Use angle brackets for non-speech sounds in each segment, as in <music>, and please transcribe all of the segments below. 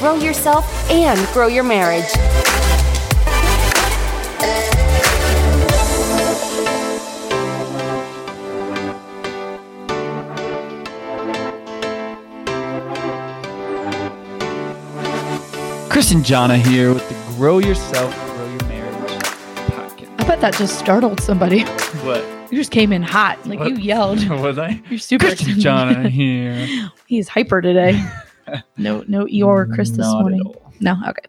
grow yourself and grow your marriage. Chris and Jana here with the Grow Yourself, Grow Your Marriage podcast. I bet that just startled somebody. What? You just came in hot. Like you <laughs> What? yelled. Was I? You're super Chris and excited. Jana here. <laughs> He's hyper today. <laughs> <laughs> No, no Eeyore Chris this morning. No, okay.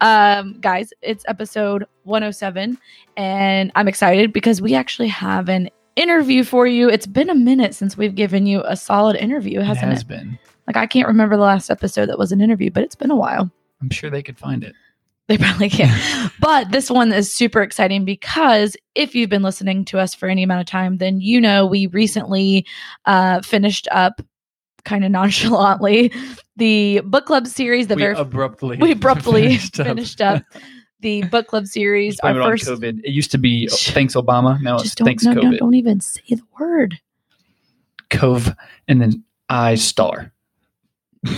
Um, guys, it's episode 107, and I'm excited because we actually have an interview for you. It's been a minute since we've given you a solid interview, It hasn't it? has been. Like I can't remember the last episode that was an interview, but it's been a while. I'm sure they could find it. They probably can. <laughs> but this one is super exciting because if you've been listening to us for any amount of time, then you know we recently uh, finished up kind of <laughs> nonchalantly the book club series. The we very abruptly we abruptly finished <laughs> finished up. up, the book club series. Blame Our it on first. COVID. It used to be oh, thanks Obama. Now it's Just thanks no, no, don't even say the word. Cove and then I star. <laughs>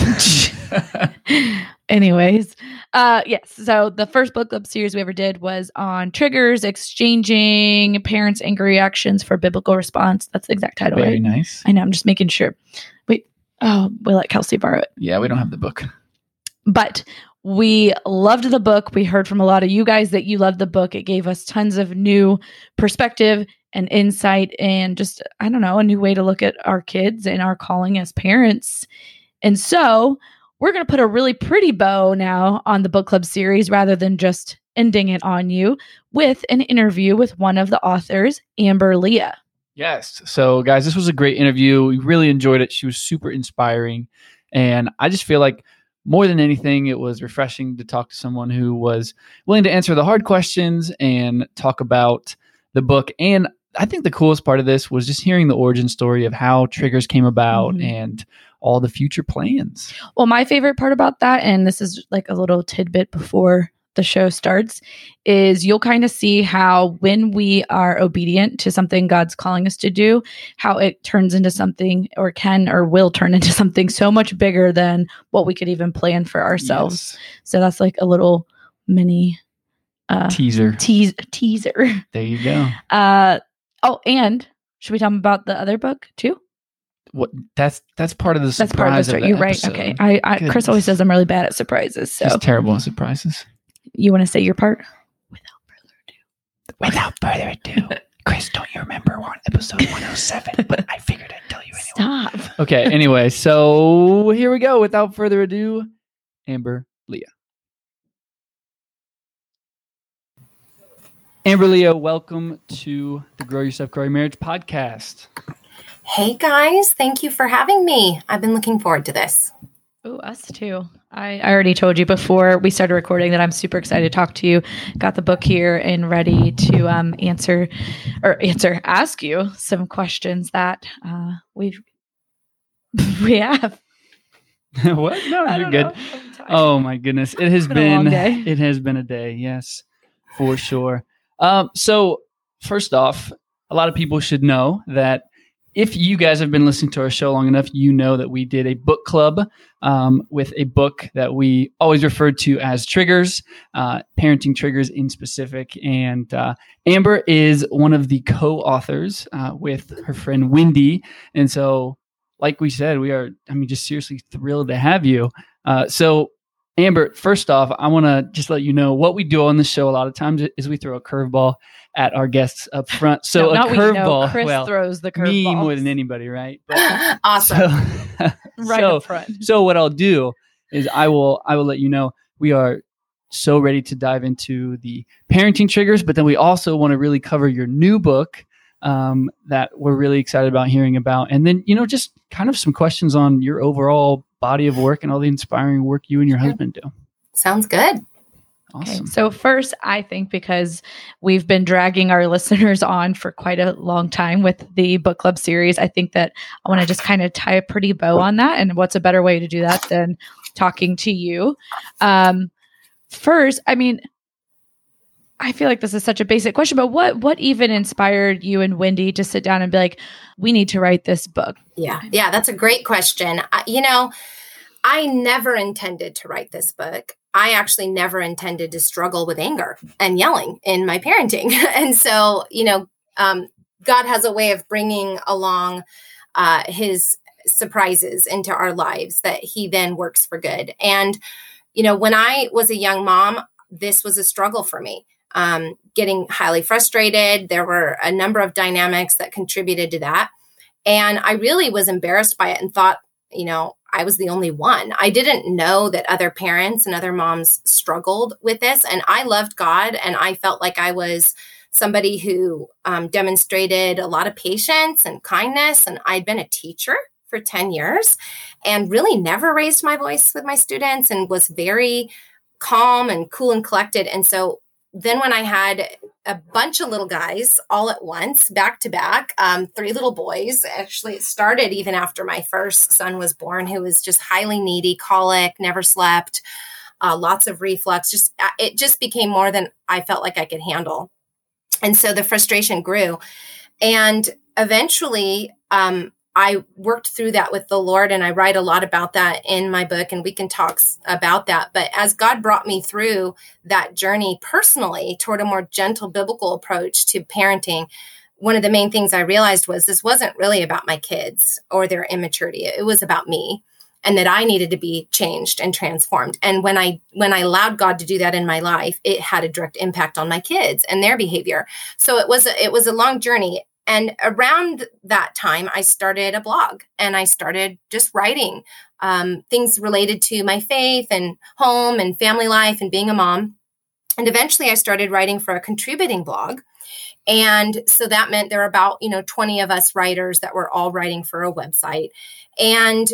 Anyways, uh yes. So the first book club series we ever did was on triggers, exchanging parents' angry reactions for biblical response. That's the exact title, Very right? nice. I know. I'm just making sure. Wait. Oh, we let Kelsey borrow it. Yeah, we don't have the book. But we loved the book. We heard from a lot of you guys that you loved the book. It gave us tons of new perspective and insight and just, I don't know, a new way to look at our kids and our calling as parents. And so we're going to put a really pretty bow now on the book club series rather than just ending it on you with an interview with one of the authors, Amber Lia. Yes. So, guys, this was a great interview. We really enjoyed it. She was super inspiring. And I just feel like more than anything, it was refreshing to talk to someone who was willing to answer the hard questions and talk about the book. And I think the coolest part of this was just hearing the origin story of how triggers came about Mhm. and all the future plans. Well, my favorite part about that, and this is like a little tidbit before the show starts, is you'll kind of see how when we are obedient to something God's calling us to do, how it turns into something or can or will turn <laughs> into something so much bigger than what we could even plan for ourselves. So that's like a little mini uh, Teaser. tease teaser. <laughs> There you go. Uh, oh, and should we talk about the other book too? What that's that's part of the That's surprise. part of the story. the You're right. episode. Okay. I, I Chris always says I'm really bad at surprises. So She's terrible at surprises. You want to say your part? Without further ado, Without further ado. <laughs> Chris, don't you remember we're on episode 107? but I figured I'd tell you anyway. Stop. Okay, anyway, so here we go. Without further ado, Amber Lia. Amber Lia, welcome to the Grow Yourself, Grow Your Marriage podcast. Hey guys, thank you for having me. I've been looking forward to this. Oh, us too. I, I already told you before we started recording that I'm super excited to talk to you. Got the book here and ready to um, answer or answer, ask you some questions that uh, we've <laughs> we have. <laughs> what? No, you're good. know. I'm tired. Oh my goodness, it has been been day. <laughs> it has been a day. Yes, for sure. Um, so first off, a lot of people should know that if you guys have been listening to our show long enough, you know that we did a book club um, with a book that we always referred to as triggers, uh, parenting triggers in specific. And uh, Amber is one of the co-authors uh, with her friend Wendy, and so. Like we said, we are, I mean, just seriously thrilled to have you. Uh, so, Amber, first off, I want to just let you know what we do on the show a lot of times is we throw a curveball at our guests up front. So, No, a not we, no, curveball, Chris well, throws the curveball. me more than anybody, right? <laughs> But, awesome. so, <laughs> right so, up front. so what I'll do is I will I will let you know we are so ready to dive into the parenting triggers, but then we also want to really cover your new book um, that we're really excited about hearing about, and then you know just kind of some questions on your overall body of work and all the inspiring work you and your husband do. Sounds good. Okay, Awesome. so first, I think because we've been dragging our <laughs> listeners on for quite a long time with the book club series, I think that I want to just kind of tie a pretty bow on that. And what's a better way to do that than talking to you? Um, first, I mean, I feel like this is such a basic question, but what what even inspired you and Wendy to sit down and be like, we need to write this book? Yeah. Yeah, that's a great question. I, you know, I never intended to write this book. I actually never intended to struggle with anger and yelling in my parenting. <laughs> and so, you know, um, God has a way of bringing along uh, his surprises into our lives that he then works for good. And, you know, when I was a young mom, this was a struggle for me. Um, getting highly frustrated. There were a number of dynamics that contributed to that. And I really was embarrassed by it and thought, you know, I was the only one. I didn't know that other parents and other moms struggled with this. And I loved God and I felt like I was somebody who um, demonstrated a lot of patience and kindness. And I'd been a teacher for 10 years and really never raised my voice with my students and was very calm and cool and collected. And so then when I had a bunch of little guys all at once, back to back, um, three little boys. Actually, it started even after my first son was born, who was just highly needy, colic, never slept, uh, lots of reflux. Just uh, it just became more than I felt like I could handle, and so the frustration grew, and eventually, um, I worked through that with the Lord, and I write a lot about that in my book, and we can talk about that. But as God brought me through that journey personally toward a more gentle biblical approach to parenting, one of the main things I realized was this wasn't really about my kids or their immaturity. It was about me and that I needed to be changed and transformed. And when I when I allowed God to do that in my life, it had a direct impact on my kids and their behavior. So it was a, it was a long journey and around that time, I started a blog and I started just writing um, things related to my faith and home and family life and being a mom. And eventually, I started writing for a contributing blog. And so that meant there were about, you know, 20 of us writers that were all writing for a website. And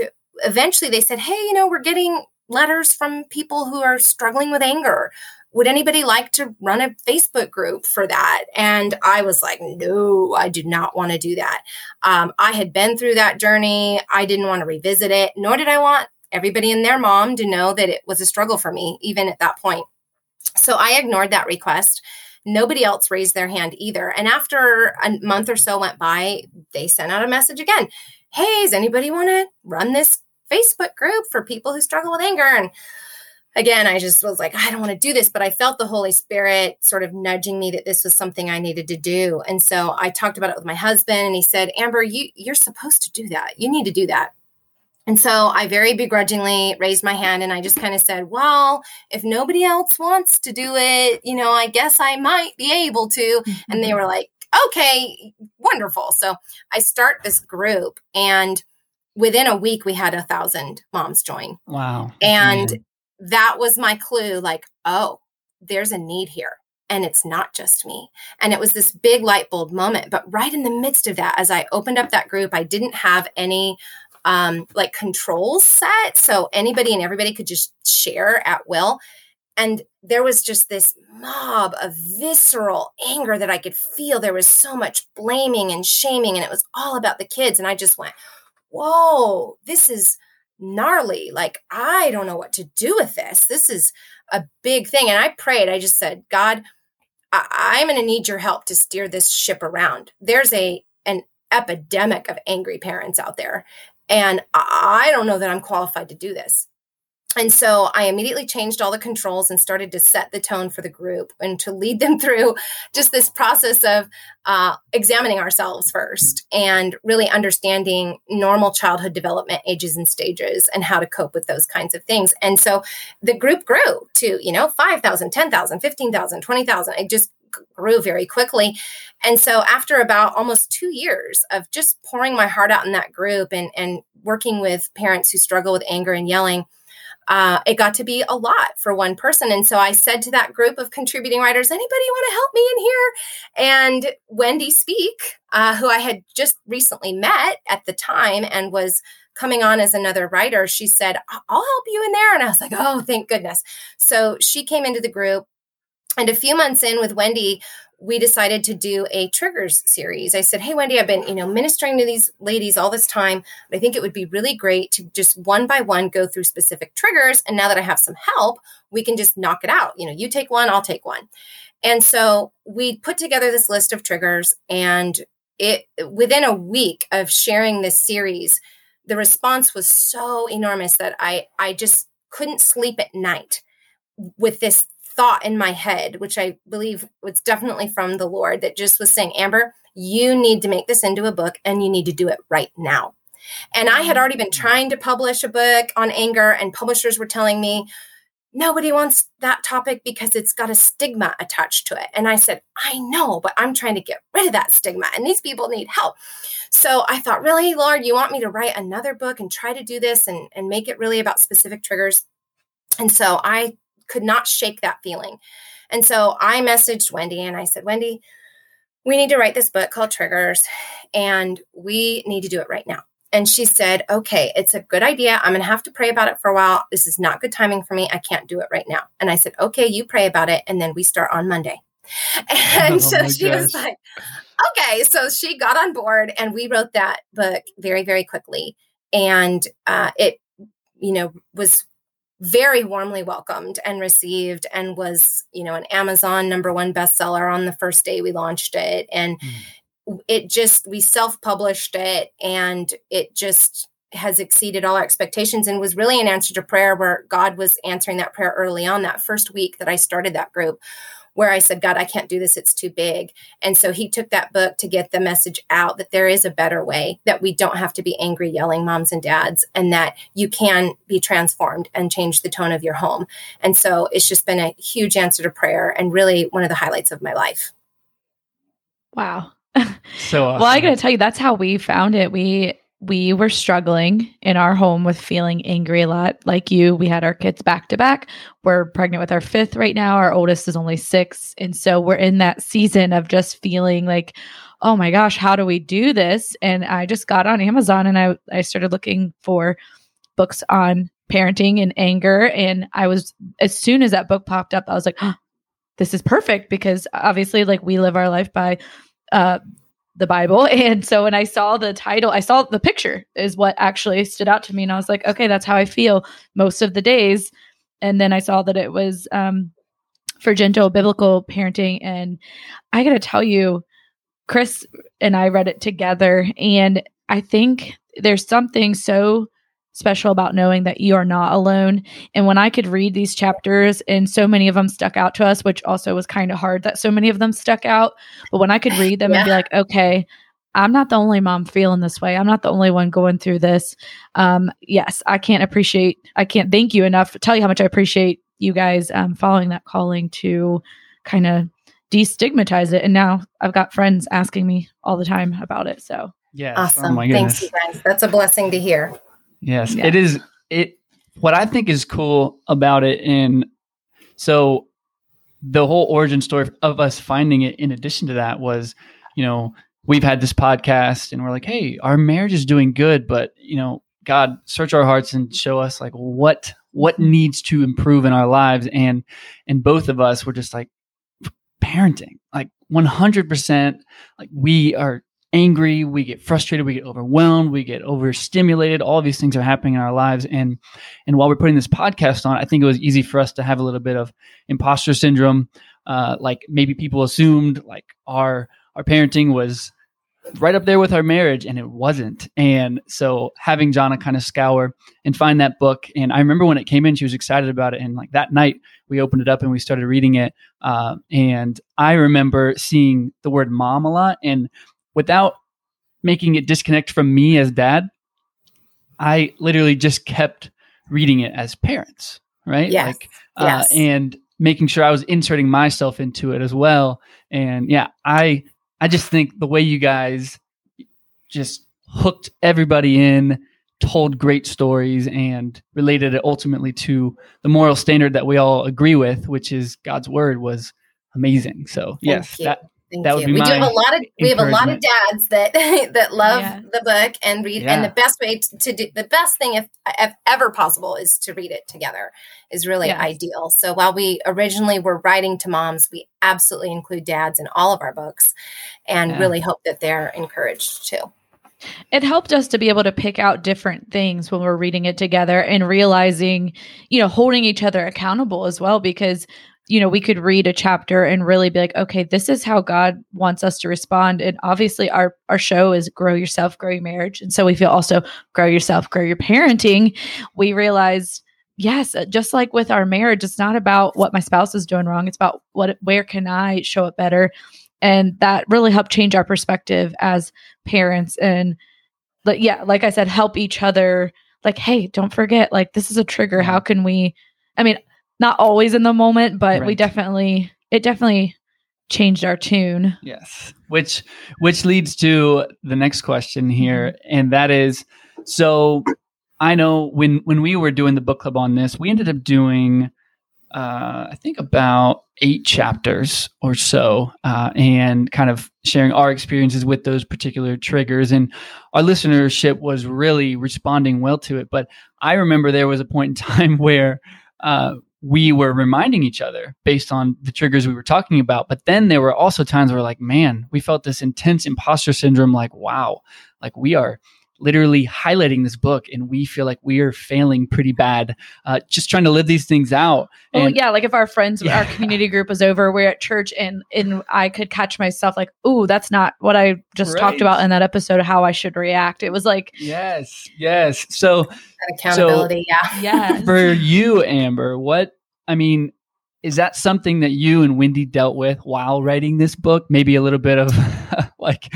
eventually they said, hey, you know, we're getting letters from people who are struggling with anger would anybody like to run a Facebook group for that? And I was like, no, I do not want to do that. Um, I had been through that journey. I didn't want to revisit it, nor did I want everybody and their mom to know that it was a struggle for me, even at that point. So I ignored that request. Nobody else raised their hand either. And after a month or so went by, they sent out a message again. Hey, does anybody want to run this Facebook group for people who struggle with anger? And again, I just was like, I don't want to do this, but I felt the Holy Spirit sort of nudging me that this was something I needed to do. And so I talked about it with my husband and he said, Amber, you you're supposed to do that. You need to do that. And so I very begrudgingly raised my hand and I just kind of said, Well, if nobody else wants to do it, you know, I guess I might be able to. Mm-hmm. And they were like, Okay, wonderful. So I start this group and within a week we had a thousand moms join. Wow. And that was my clue like, oh, there's a need here. And it's not just me. And it was this big light bulb moment. But right in the midst of that, as I opened up that group, I didn't have any um, like controls set. So anybody and everybody could just share at will. And there was just this mob of visceral anger that I could feel. There was so much blaming and shaming, and it was all about the kids. And I just went, whoa, this is gnarly. Like, I don't know what to do with this. This is a big thing. And I prayed, I just said, God, I- am going to need your help to steer this ship around. There's a an epidemic of angry parents out there. And I don't know that I'm qualified to do this and so I immediately changed all the controls and started to set the tone for the group and to lead them <laughs> through just this process of uh, examining ourselves first and really understanding normal childhood development ages and stages and how to cope with those kinds of things. And so the group grew to, you know, 5,000, 10,000, 15,000, 20,000. It just grew very quickly. And so after about almost two years of just pouring my heart out in that group and, and working with parents who struggle with anger and yelling, uh, it got to be a lot for one person. And so I said to that group of contributing writers, anybody want to help me in here? And Wendy Speake, uh, who I had just recently met at the time and was coming on as another writer, she said, I'll help you in there. And I was like, oh, thank goodness. So she came into the group. And a few months in with Wendy, we decided to do a triggers series. I said, "Hey Wendy, I've been, you know, ministering to these ladies all this time. I think it would be really great to just one by one go through specific triggers and now that I have some help, we can just knock it out. You know, you take one, I'll take one." And so we put together this list of triggers and it within a week of sharing this series, the response was so enormous that I I just couldn't sleep at night with this thought in my head, which I believe was definitely from the Lord, that just was saying, Amber, you need to make this into a book and you need to do it right now. And I had already been mm. trying to publish a book on anger, and publishers were telling me, nobody wants that topic because it's got a stigma attached to it. And I said, I know, but I'm trying to get rid of that stigma, and these people need help. So I thought, really, Lord, you want me to write another book and try to do this and, and make it really about specific triggers? And so I could not shake that feeling. And so I messaged Wendy and I said, Wendy, we need to write this book called Triggers and we need to do it right now. And she said, Okay, it's a good idea. I'm going to have to pray about it for a while. This is not good timing for me. I can't do it right now. And I said, Okay, you pray about it. And then we start on Monday. <laughs> And oh so she gosh. was like, Okay. So she got on board and we wrote that book very, very quickly. And uh, it, you know, was very warmly welcomed and received and was you know an amazon number one bestseller on the first day we launched it and mm. it just we self-published it and it just has exceeded all our expectations and was really an answer to prayer where god was answering that prayer early on that first week that i started that group where I said, God, I can't do this. It's too big. And so he took that book to get the message out that there is a better way, that we don't have to be angry, yelling moms and dads, and that you can be transformed and change the tone of your home. And so it's just been a huge answer to prayer and really one of the highlights of my life. Wow. <laughs> So awesome. well, I got to tell you, that's how we found it. We we were struggling in our home with feeling angry a lot. Like you, we had our kids back to back. We're pregnant with our fifth right now. Our oldest is only six. And so we're in that season of just feeling like, oh my gosh, how do we do this? And I just got on Amazon and I, I started looking for books on parenting and anger. And I was, as soon as that book popped up, I was like, oh, <gasps> this is perfect because obviously, like, we live our life by uh, the Bible. <laughs> And so when I saw the title, I saw the picture is what actually stood out to me. And I was like, okay, that's how I feel most of the days. And then I saw that it was um, for gentle biblical parenting. And I got to tell you, Chris and I read it together. And I think there's something so special about knowing that you are not alone. And when I could read these chapters, and so many of them stuck out to us, which also was kind of hard that so many of them stuck out. But when I could read them yeah. and be like, okay, I'm not the only mom feeling this way. I'm not the only one going through this. Um, yes, I can't appreciate, I can't thank you enough to tell you how much I appreciate you guys um, following that calling to kind of destigmatize it. And now I've got friends asking me all the time about it. So, yeah. Awesome. Oh Thanks, you guys. That's a blessing to hear. Yes, yeah. it is. It what I think is cool about it, and so the whole origin story of us finding it. In addition to that, was you know we've had this podcast, and we're like, hey, our marriage is doing good, but you know, God, search our hearts and show us like what what needs to improve in our lives, and and both of us were just like parenting, like one hundred percent, like we are angry, we get frustrated, we get overwhelmed, we get overstimulated. All these things are happening in our lives. And and while we're putting this podcast on, I think it was easy for us to have a little bit of imposter syndrome. Uh, like maybe people assumed like our our parenting was right up there with our marriage and it wasn't and so having jonna kind of scour and find that book and i remember when it came in she was excited about it and like that night we opened it up and we started reading it uh, and i remember seeing the word mom a lot and without making it disconnect from me as dad, I literally just kept reading it as parents, right? Yes. Like, uh, yes. and making sure I was inserting myself into it as well. And yeah, I I just think the way you guys just hooked everybody in, told great stories, and related it ultimately to the moral standard that we all agree with, which is God's word, was amazing. So Thank yes, you. that Thank that you. we do have a lot of we have a lot of dads that <laughs> that love yeah. the book and read yeah. and the best way to, to, do the best thing if, if ever possible is to read it together is really yes. ideal. So while we originally were writing to moms, we absolutely include dads in all of our books and yeah. really hope that they're encouraged too. It helped us to be able to pick out different things when we're reading it together and realizing, you know, holding each other accountable as well because you know, we could read a chapter and really be like, okay, this is how God wants us to respond. And obviously our our show is grow yourself, grow your marriage. And so we feel also grow yourself, grow your parenting. We realized yes, uh, just like with our marriage, it's not about what my spouse is doing wrong. It's about what where can I show it better. And that really helped change our perspective as parents and like yeah, like I said, help each other like, hey, don't forget, like this is a trigger. How can we I mean, not always in the moment, but we definitely it definitely changed our tune. Yes. Which which leads to the next question here, and that is so I know when when we were doing the book club on this, we ended up doing uh, I think about eight chapters or so, uh, and kind of sharing our experiences with those particular triggers. And our listenership was really responding well to it. But I remember there was a point in time <laughs> where uh, we were reminding each other based on the triggers we were talking about. But then there were also times where, like, man, we felt this intense imposter syndrome like, wow, like we are literally highlighting this book and we feel like we are failing pretty bad uh, just trying to live these things out. Well, And- yeah, like if our friends, <laughs> our community group was over, we're at church, and and I could catch myself like, "Ooh, that's not what I just Right. talked about in that episode. How I should react." It was like, Yes, yes. So That accountability. yeah. yeah, for you, Amber, what I mean, is that something that you and Wendy dealt with while writing this book? Maybe a little bit of <laughs> like,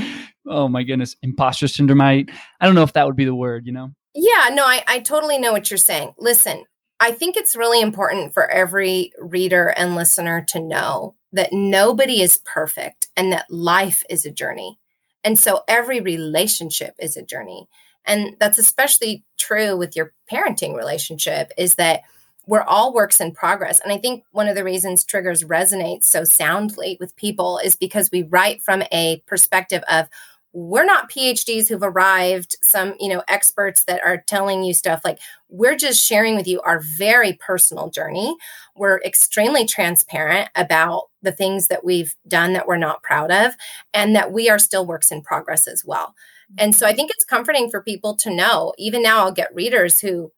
oh my goodness, imposter syndrome. I, I don't know if that would be the word, you know? Yeah, no, I, I totally know what you're saying. Listen, I think it's really important for every reader and listener to know that nobody is perfect and that life is a journey. And so every relationship is a journey. And that's especially true with your parenting relationship is that we're all works in progress. And I think one of the reasons triggers resonate so soundly with people is because we write from a perspective of we're not PhDs who've arrived, some, you know, experts that are telling you stuff like we're just sharing with you our very personal journey. We're extremely transparent about the things that we've done that we're not proud of and that we are still works in progress as well. Mm-hmm. And so I think it's comforting for people to know. Even now I'll get readers who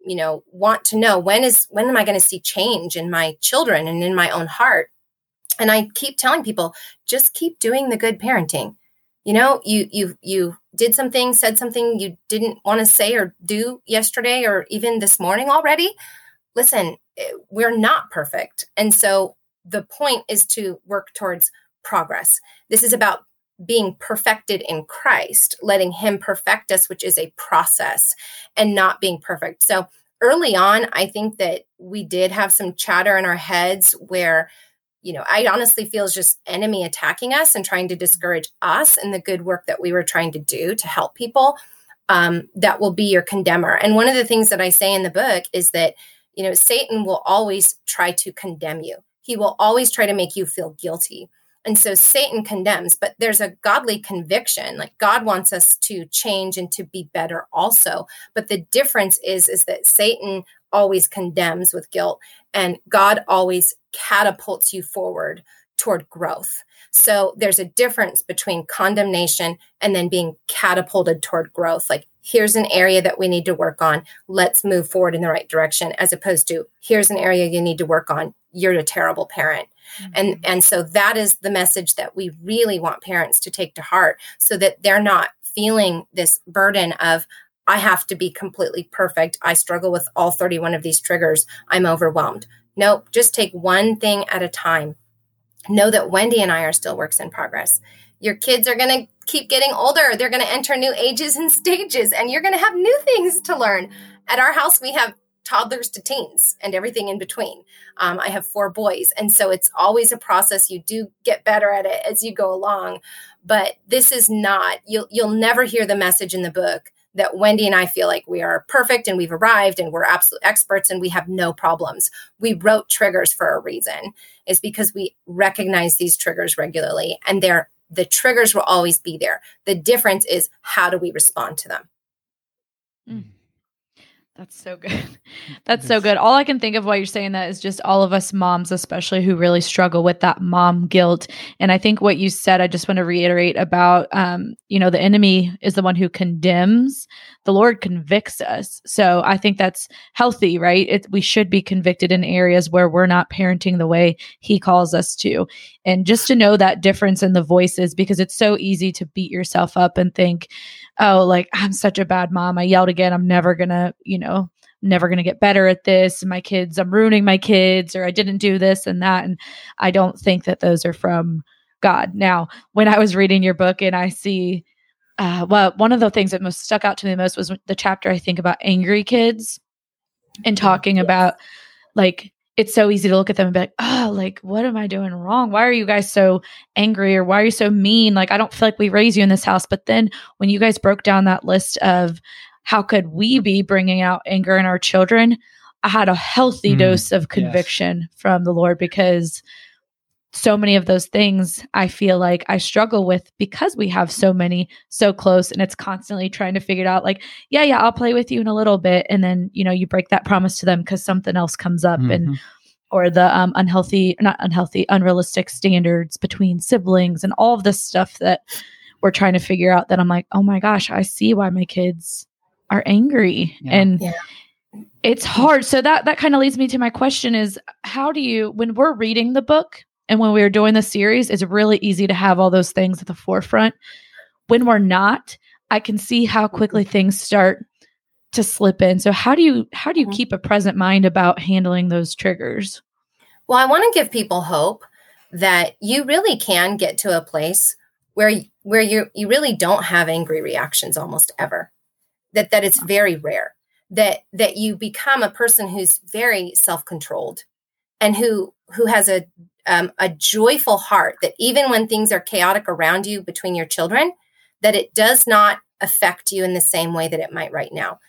you know want to know when is when am I going to see change in my children and in my own heart. And I keep telling people just keep doing the good parenting you know you you you did something said something you didn't want to say or do yesterday or even this morning already. Listen eh, we're not perfect. And so the point is to work towards progress. This is about being perfected in Christ letting him perfect us which is a process and not being perfect. So early on i think that we did have some chatter in our heads where you know, I honestly feel is just enemy attacking us and trying to discourage us and the good work that we were trying to do to help people. Um, that will be your condemner. And one of the things that I say in the book is that, you know, Satan will always try to condemn you. He will always try to make you feel guilty. And so Satan condemns, but there's a godly conviction. Like God wants us to change and to be better also. But the difference is, is that Satan always condemns with guilt and God always catapults you forward toward growth. So there's a difference between condemnation and then being catapulted toward growth. Like, here's an area that we need to work on. Let's move forward in the right direction, as opposed to here's an area you need to work on. You're a terrible parent. And mm-hmm. and so that is the message that we really want parents to take to heart so that they're not feeling this burden of I have to be completely perfect. I struggle with all 31 of these triggers. I'm overwhelmed. Nope, just take one thing at a time. Know that Wendy and I are still works in progress. Your kids are going to keep getting older. They're going to enter new ages and <laughs> stages, and you're going to have new things to learn. At our house, we have toddlers to teens and everything in between. Um, I have four boys, and so it's always a process. You do get better at it as you go along, but this is not. You'll you'll never hear the message in the book that Wendy and I feel like we are perfect and we've arrived and we're absolute experts and we have no problems. We wrote triggers for a reason. Is because we recognize these triggers regularly and they're the triggers will always be there. The difference is how do we respond to them? Mm. That's so good. <laughs> That's so good. All I can think of while you're saying that is just all of us moms, especially who really struggle with that mom guilt. And I think what you said, I just want to reiterate about, um, you know, the enemy is the one who condemns the Lord convicts us. So I think that's healthy, right? It, we should be convicted in areas where we're not parenting the way He calls us to. And just to know that difference in the voices, because it's so easy to beat yourself up and think, oh, like, I'm such a bad mom. I yelled again. I'm never going to, you know, never going to get better at this. My kids, I'm ruining my kids, or I didn't do this and that. And I don't think that those are from God. Now, when I was reading your book and I see, uh, well, one of the things that most stuck out to me most was the chapter I think about angry kids and mm-hmm. talking yes. about like it's so easy to look at them and be like, oh, like, what am I doing wrong? Why are you guys so angry or why are you so mean? Like, I don't feel like we raise you in this house. But then when you guys broke down that list of how could we be bringing out anger in our children, I had a healthy mm, dose of conviction yes. from the Lord because so many of those things I feel like I struggle with because we have so many so close and it's constantly trying to figure it out like yeah yeah I'll play with you in a little bit and then you know you break that promise to them cuz something else comes up mm-hmm. and or the um, unhealthy not unhealthy unrealistic standards between siblings and all of this stuff that we're trying to figure out that I'm like oh my gosh I see why my kids are angry yeah. and yeah. it's hard so that that kind of leads me to my question is how do you when we're reading the book and when we were doing the series, it's really easy to have all those things at the forefront. When we're not, I can see how quickly things start to slip in. So how do you how do you mm-hmm. keep a present mind about handling those triggers? Well, I want to give people hope that you really can get to a place where where you you really don't have angry reactions almost ever. That that it's very rare. That that you become a person who's very self-controlled and who who has a um, a joyful heart that even when things are chaotic around you between your children, that it does not affect you in the same way that it might right now.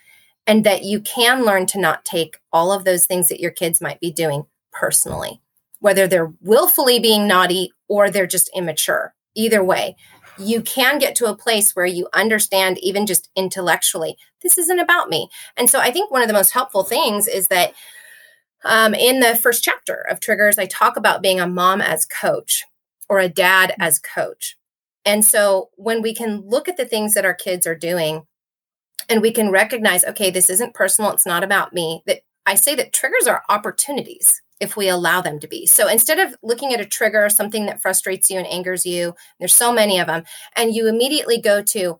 And that you can learn to not take all of those things that your kids might be doing personally, whether they're willfully being naughty or they're just immature. Either way, you can get to a place where you understand, even just intellectually, this isn't about me. And so I think one of the most helpful things is that um, in the first chapter of Triggers, I talk about being a mom as coach or a dad as coach. And so when we can look at the things that our kids are doing and we can recognize, okay, this isn't personal, it's not about me, that I say that triggers are opportunities if we allow them to be. So instead of looking at a trigger, something that frustrates you and angers you, there's so many of them, and you immediately go to,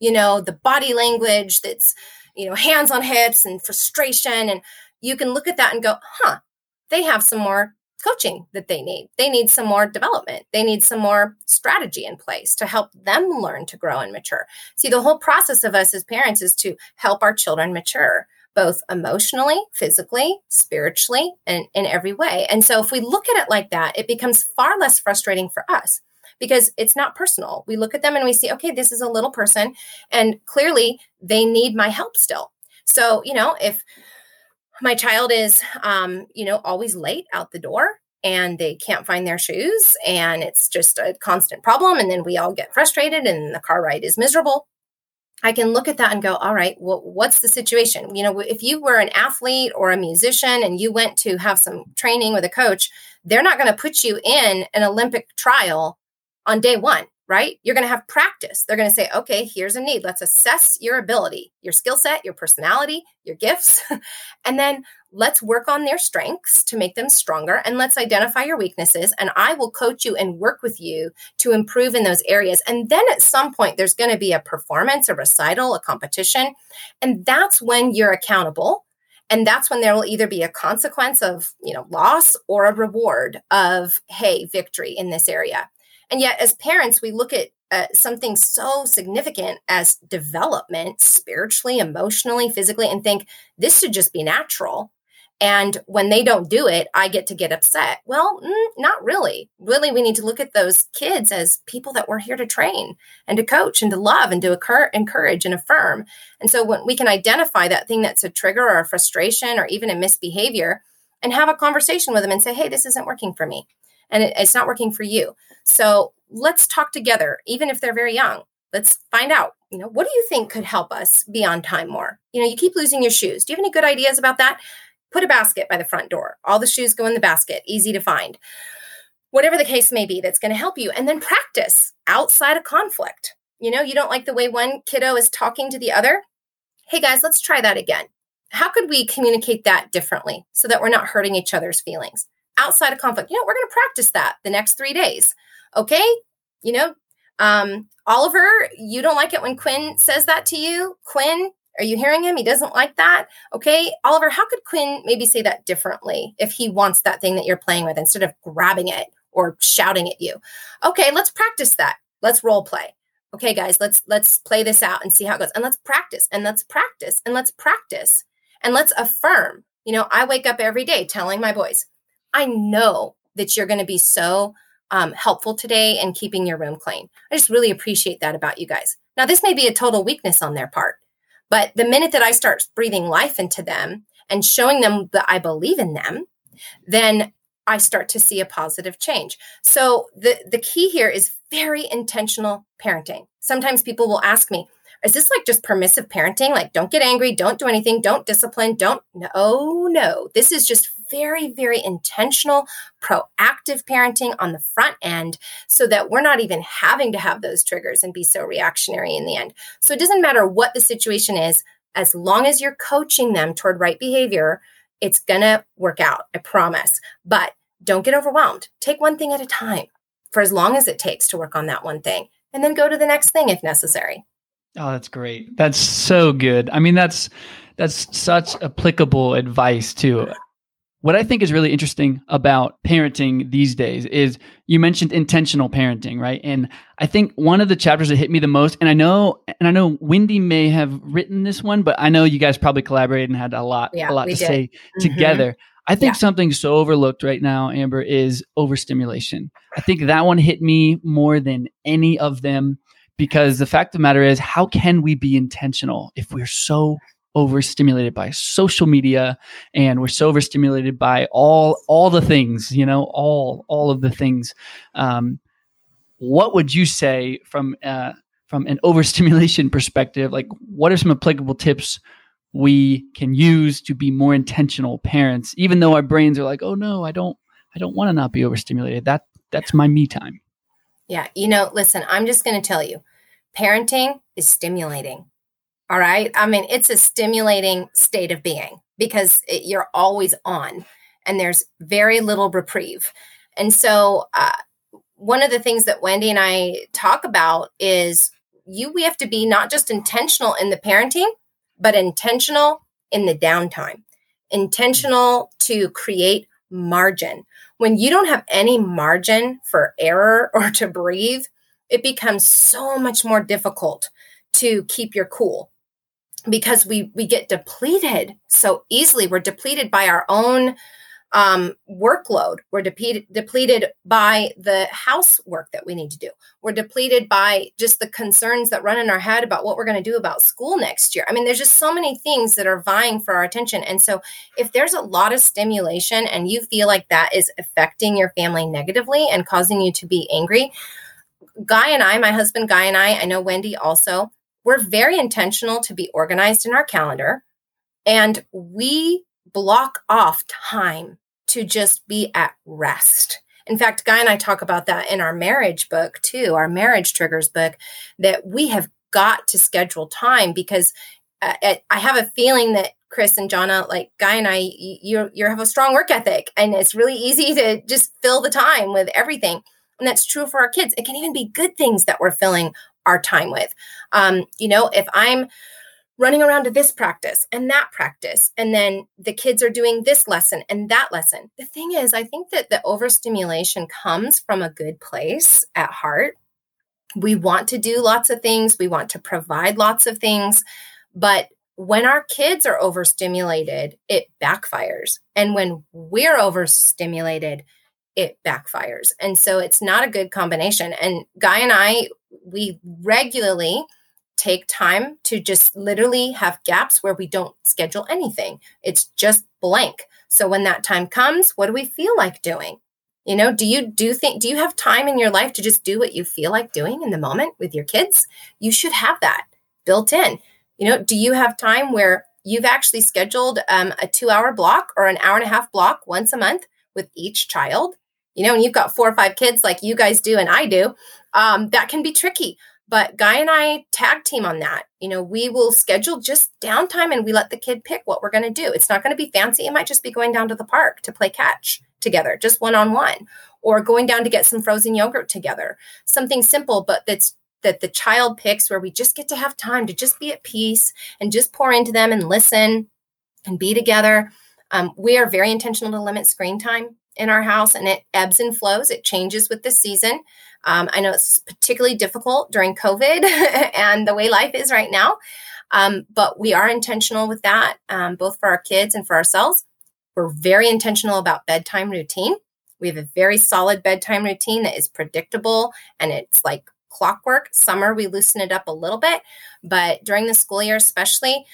you know, the body language that's, you know, hands on hips and frustration and you can look at that and go, huh, they have some more coaching that they need. They need some more development. They need some more strategy in place to help them learn to grow and mature. See, the whole process of us as parents is to help our children mature, both emotionally, physically, spiritually, and in every way. And so if we look at it like that, it becomes far less frustrating for us because it's not personal. We look at them and we see, okay, this is a little person, and clearly they need my help still. So, you know, if my child is um, you know always late out the door and they can't find their shoes and it's just a constant problem and then we all get frustrated and the car ride is miserable. I can look at that and go all right well what's the situation? You know if you were an athlete or a musician and you went to have some training with a coach they're not going to put you in an olympic trial on day one right? You're going to have practice. They're going to say, okay, here's a need. Let's assess your ability, your skill set, your personality, your gifts. <laughs> and then let's work on their strengths to make them stronger. And let's identify your weaknesses. And I will coach you and work with you to improve in those areas. And then at some point, there's going to be a performance, a recital, a competition. And that's when you're accountable and that's when there will either be a consequence of you know loss or a reward of hey victory in this area and yet, as parents, we look at uh, something so significant as development, spiritually, emotionally, physically, and think this should just be natural. And when they don't do it, I get to get upset. Well, mm, not really. Really, we need to look at those kids as people that we're here to train and to coach and to love and to occur, encourage and affirm. And so when we can identify that thing that's a trigger or a frustration or even a misbehavior and have a conversation with them and say, hey, this isn't working for me and it, it's not working for you. So let's talk together, even if they're very young. Let's find out, you know, what do you think could help us be on time more? You know, you keep losing your shoes. Do you have any good ideas about that? Put a basket by the front door. All the shoes go in the basket, easy to find. Whatever the case may be, that's going to help you. And then practice outside of conflict. you know, you don't like the way one kiddo is talking to the other. Hey guys, let's try that again. How could we communicate that differently so that we're not hurting each other's feelings? Outside of conflict, you know, we're going to practice that the next three days. Okay. You know, um, Oliver, you don't like it when Quinn says that to you. Quinn, are you hearing him? He doesn't like that. Okay. Oliver, how could Quinn maybe say that differently if he wants that thing that you're playing with instead of grabbing it or shouting at you? Okay, let's practice that. Let's role play. Okay, guys, let's let's play this out and see how it goes. And let's practice and let's practice and let's practice and let's affirm. You know, I wake up every day telling my boys, I know that you're going to be so um, helpful today in keeping your room clean. I just really appreciate that about you guys. Now, this may be a total weakness on their part, but the minute that I start breathing life into them and showing them that I believe in them, then I start to see a positive change. So the the key here is very intentional parenting. Sometimes people will ask me, is this like just permissive parenting? Like, don't get angry, don't do anything, don't discipline, don't. No, no. This is just very, very intentional, proactive parenting on the front end so that we're not even having to have those triggers and be so reactionary in the end. So it doesn't matter what the situation is, as long as you're coaching them toward right behavior, it's going to work out. I promise. But don't get overwhelmed. Take one thing at a time for as long as it takes to work on that one thing and then go to the next thing if necessary. Oh, that's great. That's so good. I mean, that's that's such applicable advice too. What I think is really interesting about parenting these days is you mentioned intentional parenting, right? And I think one of the chapters that hit me the most, and I know, and I know Wendy may have written this one, but I know you guys probably collaborated and had a lot, yeah, a lot to did. say mm-hmm. together. I think yeah. something so overlooked right now, Amber, is overstimulation. I think that one hit me more than any of them because the fact of the matter is, how can we be intentional if we're so overstimulated by social media and we're so overstimulated by all all the things, you know, all all of the things. Um, what would you say from uh, from an <laughs> overstimulation perspective? Like, what are some applicable tips we can use to be more intentional parents? Even though our brains are like, oh no, I don't, I don't want to not be overstimulated. That that's my me time. Yeah, you know, listen, I'm just going to tell you parenting is stimulating. All right. I mean, it's a stimulating state of being because it, you're always on and there's very little reprieve. And so, uh, one of the things that Wendy and I talk about is you, we have to be not just intentional in the parenting, but intentional in the downtime, intentional to create margin. When you don't have any margin for error <laughs> or to breathe, it becomes so much more difficult to keep your cool because we we get depleted so easily. We're depleted by our own um, workload. We're depleted depleted by the housework that we need to do. We're depleted by just the concerns that run in our head about what we're going to do about school next year. I mean there's just so many things that are vying for our attention. And so if there's a lot of stimulation and you feel like that is affecting your family negatively and causing you to be angry Guy and I, my husband Guy and I, I know Wendy also, we're very intentional to be organized in our calendar and we block off time to just be at rest. In fact, Guy and I talk about that in our marriage book too, our marriage triggers book, that we have got to schedule time because uh, I have a feeling that Chris and Jonna, like Guy and I, you you have a strong work ethic, and it's really easy to just fill the time with everything. And that's true for our kids. It can even be good things that we're filling our time with. Um, you know, if I'm running around to this practice and that practice, and then the kids are doing this lesson and that lesson. The thing is, I think that the overstimulation comes from a good place at heart. We want to do lots of things, we want to provide lots of things, but when our kids are overstimulated, it backfires. And when we're overstimulated, it backfires. And so it's not a good combination. And Guy and I, we regularly take time to just literally have gaps where we don't schedule anything. It's just blank. So when that time comes, what do we feel like doing? You know, do you do think do you have time in your life to just do what you feel like doing in the moment with your kids? You should have that built in. You know, do you have time where you've actually scheduled um, a two hour block or an hour and a half block once a month with each child you know, and you've got four or five kids like you guys do and I do, um, that can be tricky. But Guy and I tag team on that. You know, we will schedule just downtime and we let the kid pick what we're going to do. It's not going to be fancy. It might just be going down to the park to play catch together, just one on one, or going down to get some frozen yogurt together. Something simple, but that's that the child picks where we just get to have time to just be at peace and just pour into them and listen and be together. Um, we are very intentional to limit screen time in our house and it ebbs and flows. It changes with the season. Um, I know it's particularly difficult during COVID <laughs> and the way life is right now. Um, but we are intentional with that, um, both for our kids and for ourselves. We're very intentional about bedtime routine. We have a very solid bedtime routine that is predictable and it's like clockwork. Summer, we loosen it up a little bit, but during the school year, especially,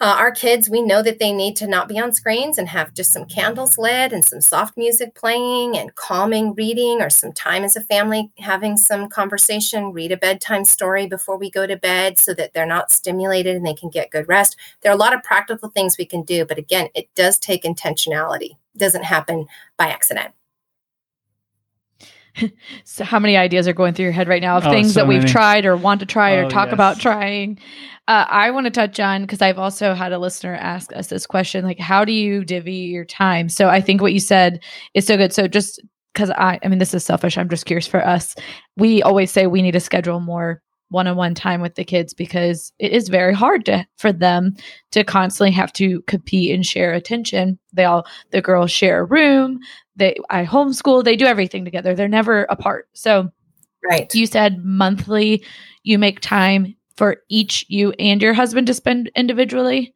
uh, our kids, we know that they need to not be on screens and have just some candles lit and some soft music playing and calming reading or some time as a family having some conversation, read a bedtime story before we go to bed so that they're not stimulated and they can get good rest. There are a lot of practical things we can do, but again, it does take intentionality. It doesn't happen by accident. <laughs> so how many ideas are going through your head right now of Oh, things so that we've many. tried or want to try or Oh, talk yes. about trying? Uh, i want to touch on because i've also had a listener ask us this question like how do you divvy your time? So i think what you said is so good. So just because i i mean this is selfish. I'm just curious for us. We always say we need to schedule more one-on-one time with the kids because it is very hard to for them to constantly have to compete and share attention. They all the girls share a room. They i homeschool. They do everything together. They're never apart. So Right. you said monthly you make time for each you and your husband to spend individually?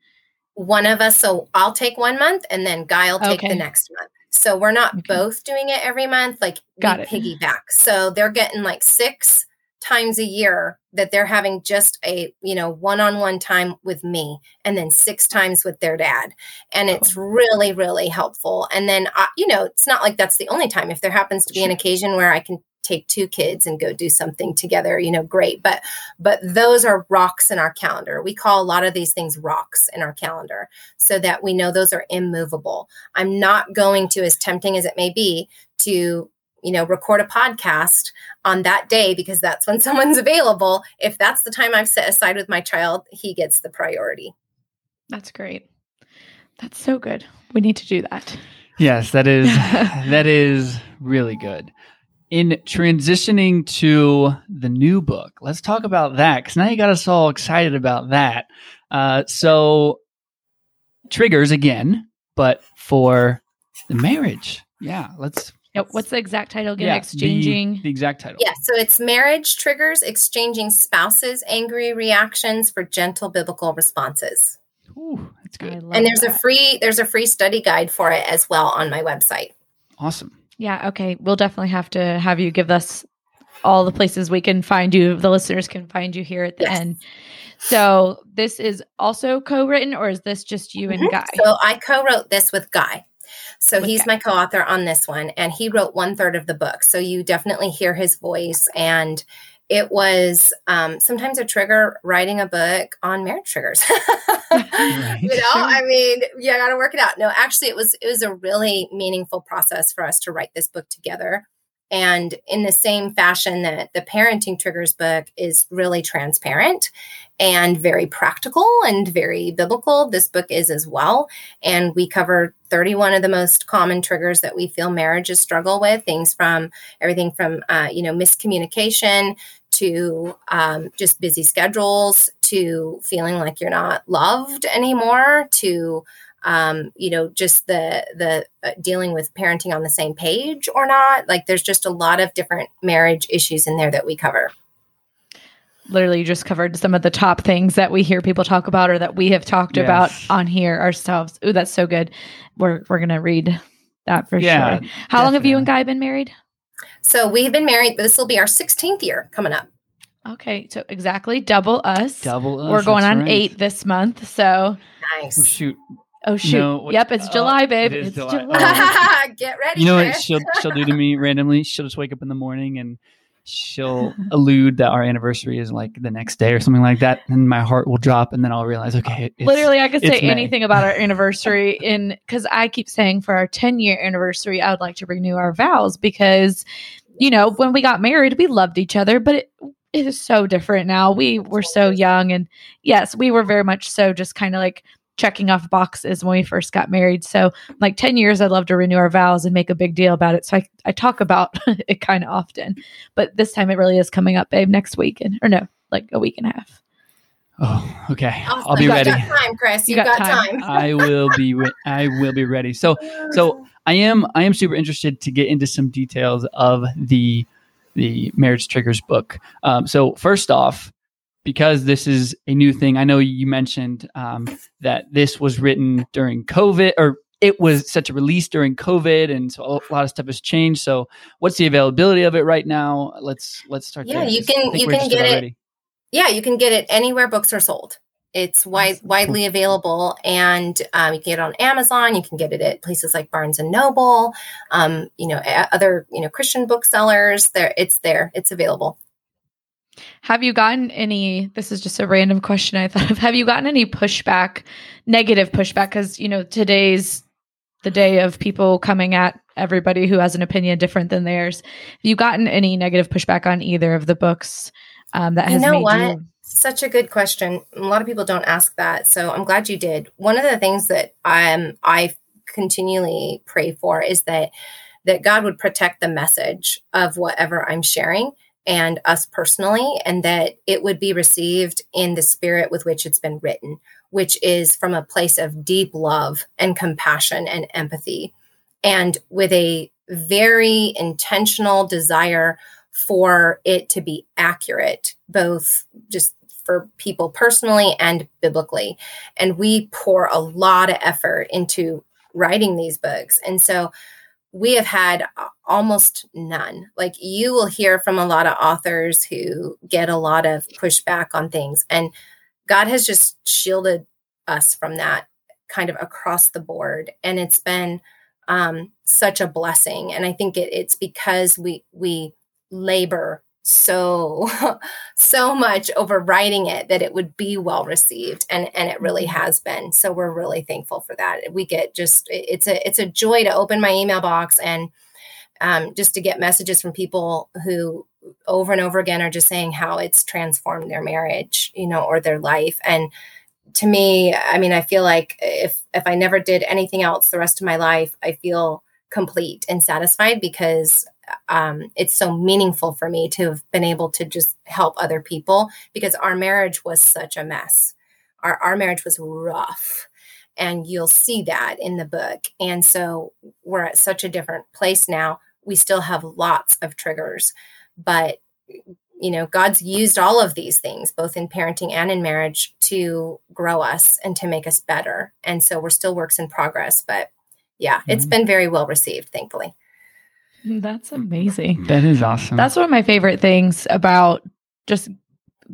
One of us so i'll take one month and then guy will take Okay. the next month. So we're not Okay. both doing it every month. Like Got we it. piggyback. So they're getting like six times a year that they're having just a you know one-on-one time with me and then six times with their dad. And it's really really helpful. And then uh, you know it's not like that's the only time. If there happens to be an occasion where i can take two kids and go do something together you know great. But but those are rocks in our calendar. We call a lot of these things rocks in our calendar so that we know those are immovable. I'm not going to as tempting as it may be to you know record a podcast on that day because that's when <laughs> someone's available if that's the time i've set aside with my child he gets the priority that's great that's so good we need to do that Yes, that is <laughs> that is really good. In transitioning to the new book, let's talk about that because now you got us all excited about that. Uh, so, triggers again, but for the marriage. Yeah, let's. Yep. what's the exact title again yeah, exchanging the, exact title. yeah so it's marriage triggers exchanging spouses angry reactions for gentle biblical responses Ooh, that's I good. love and there's a free there's a free study guide for it as well on my website Awesome. yeah okay we'll definitely have to have you give us all the places we can find you the listeners can find you here at the Yes. end so this is also co-written or is this just you and Mhm. guy So I co-wrote this with Guy. So With he's my co-author on this one, and he wrote one third of the book. So you definitely hear his voice, and it was um, sometimes a trigger writing a book on marriage triggers. <laughs> Right. You know, I mean, you got to work it out. No, actually, it was it was a really meaningful process for us to write this book together. And in the same fashion that the Parenting Triggers book is really transparent and very practical and very biblical, this book is as well. And we cover 31 of the most common triggers that we feel marriages struggle with things from everything from, uh, you know, miscommunication to um, just busy schedules to feeling like you're not loved anymore to um, you know just the the uh, dealing with parenting on the same page or not. Like there's just a lot of different marriage issues in there that we cover literally you just covered some of the top things that we hear people talk about or that we have talked about on here ourselves ooh that's so good we're we're gonna read that for Yeah, sure how long have you and guy been married so we've been married this will be our 16th year coming up okay so exactly double us Double. us, we're going on right. eight this month so nice Oh, shoot. oh shoot No, what- yep it's oh, july babe it is it's July. july, Oh. <laughs> get ready You know what she'll she'll do to me randomly? She'll just wake up in the morning and she'll allude that our anniversary is like the next day or something like that, and my heart will drop, and then I'll realize, okay, it's, literally i could say May. anything about our anniversary in because i keep saying for our 10 year anniversary i would like to renew our vows because you know when we got married we loved each other but it, it is so different now. We were so young, and yes, we were very much so just kind of like checking off boxes when we first got married. So, like 10 years, I'd love to renew our vows and make a big deal about it. So, I, I talk about <laughs> it kind of often, but this time it really is coming up, babe, next week. And, or no, like a week and a half. Oh, okay. Awesome. I'll be you ready. Got time, Chris. You You, got got, time. time. I will be. Re- <laughs> I will be ready. So, so I am. I am super interested to get into some details of the the marriage triggers book. Um, so, first off, because this is a new thing, I know you mentioned um, that this was written during COVID, or it was set to release during COVID, and so a lot of stuff has changed. So, what's the availability of it right now? Let's let's start. Yeah, there, you can- you can get it already. Yeah, you can get it anywhere books are sold. It's wide, widely available, and um, you can get it on Amazon. You can get it at places like Barnes and Noble. Um, you know, other you know Christian booksellers. There, it's there. It's available. Have you gotten any? This is just a random question I thought of. Have you gotten any pushback, negative pushback? Because, you know, today's the day of people coming at everybody who has an opinion different than theirs. Have you gotten any negative pushback on either of the books um, that You has know made what? you? Such a good question. A lot of people don't ask that, so I'm glad you did. One of the things that um, I continually pray for is that that God would protect the message of whatever I'm sharing and us personally, and that it would be received in the spirit with which it's been written, which is from a place of deep love and compassion and empathy, and with a very intentional desire for it to be accurate, both just for people personally and biblically. And we pour a lot of effort into writing these books. And so we have had almost none. Like you will hear from a lot of authors who get a lot of pushback on things. And God has just shielded us from that kind of across the board. And it's been um, such a blessing. And I think it, it's because we, we, labor so <laughs> so much over writing it that it would be well received and and it really has been. So we're really thankful for that. We get just it's a it's a joy to open my email box and um, just to get messages from people who over and over again are just saying how it's transformed their marriage you know or their life. And to me i mean i feel like if if i never did anything else the rest of my life i feel complete and satisfied because um, it's so meaningful for me to have been able to just help other people because our marriage was such a mess. Our, our marriage was rough. And you'll see that in the book. And so we're at such a different place now. We still have lots of triggers, but you know, God's used all of these things, both in parenting and in marriage, to grow us and to make us better. And so we're still works in progress, but yeah, it's Mhm. been very well received, thankfully. That's amazing. That is awesome. That's one of my favorite things about just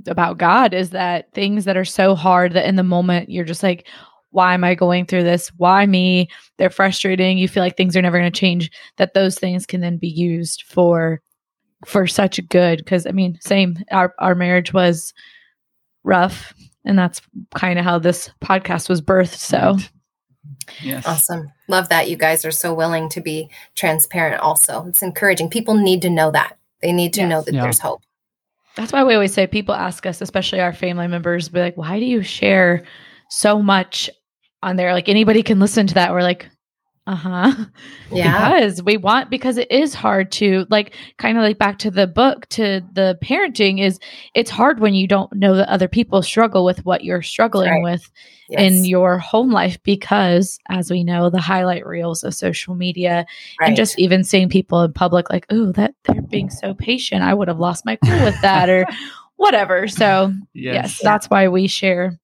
about God is that things that are so hard that in the moment you're just like, why am I going through this? Why me? They're frustrating. You feel like things are never going to change. That those things can then be used for for such good. Because I mean, same. Our our marriage was rough, and that's kind of how this podcast was birthed. So. Yes. Awesome. Love that you guys are so willing to be transparent also. It's encouraging. People need to know that. They need to Yes. know that Yeah. there's hope. That's why we always say people ask us, especially our family members, be like, why do you share so much on there? Like anybody can listen to that. We're like, uh huh. <laughs> Yeah. Because we want, because it is hard to, like, kind of like back to the book, to the parenting, is it's hard when you don't know that other people struggle with what you're struggling Right. with Yes. in your home life. Because as we know, the highlight reels of social media Right. and just even seeing people in public like oh that they're being so patient i would have lost my cool with that or <laughs> whatever so yes, yes. that's why we share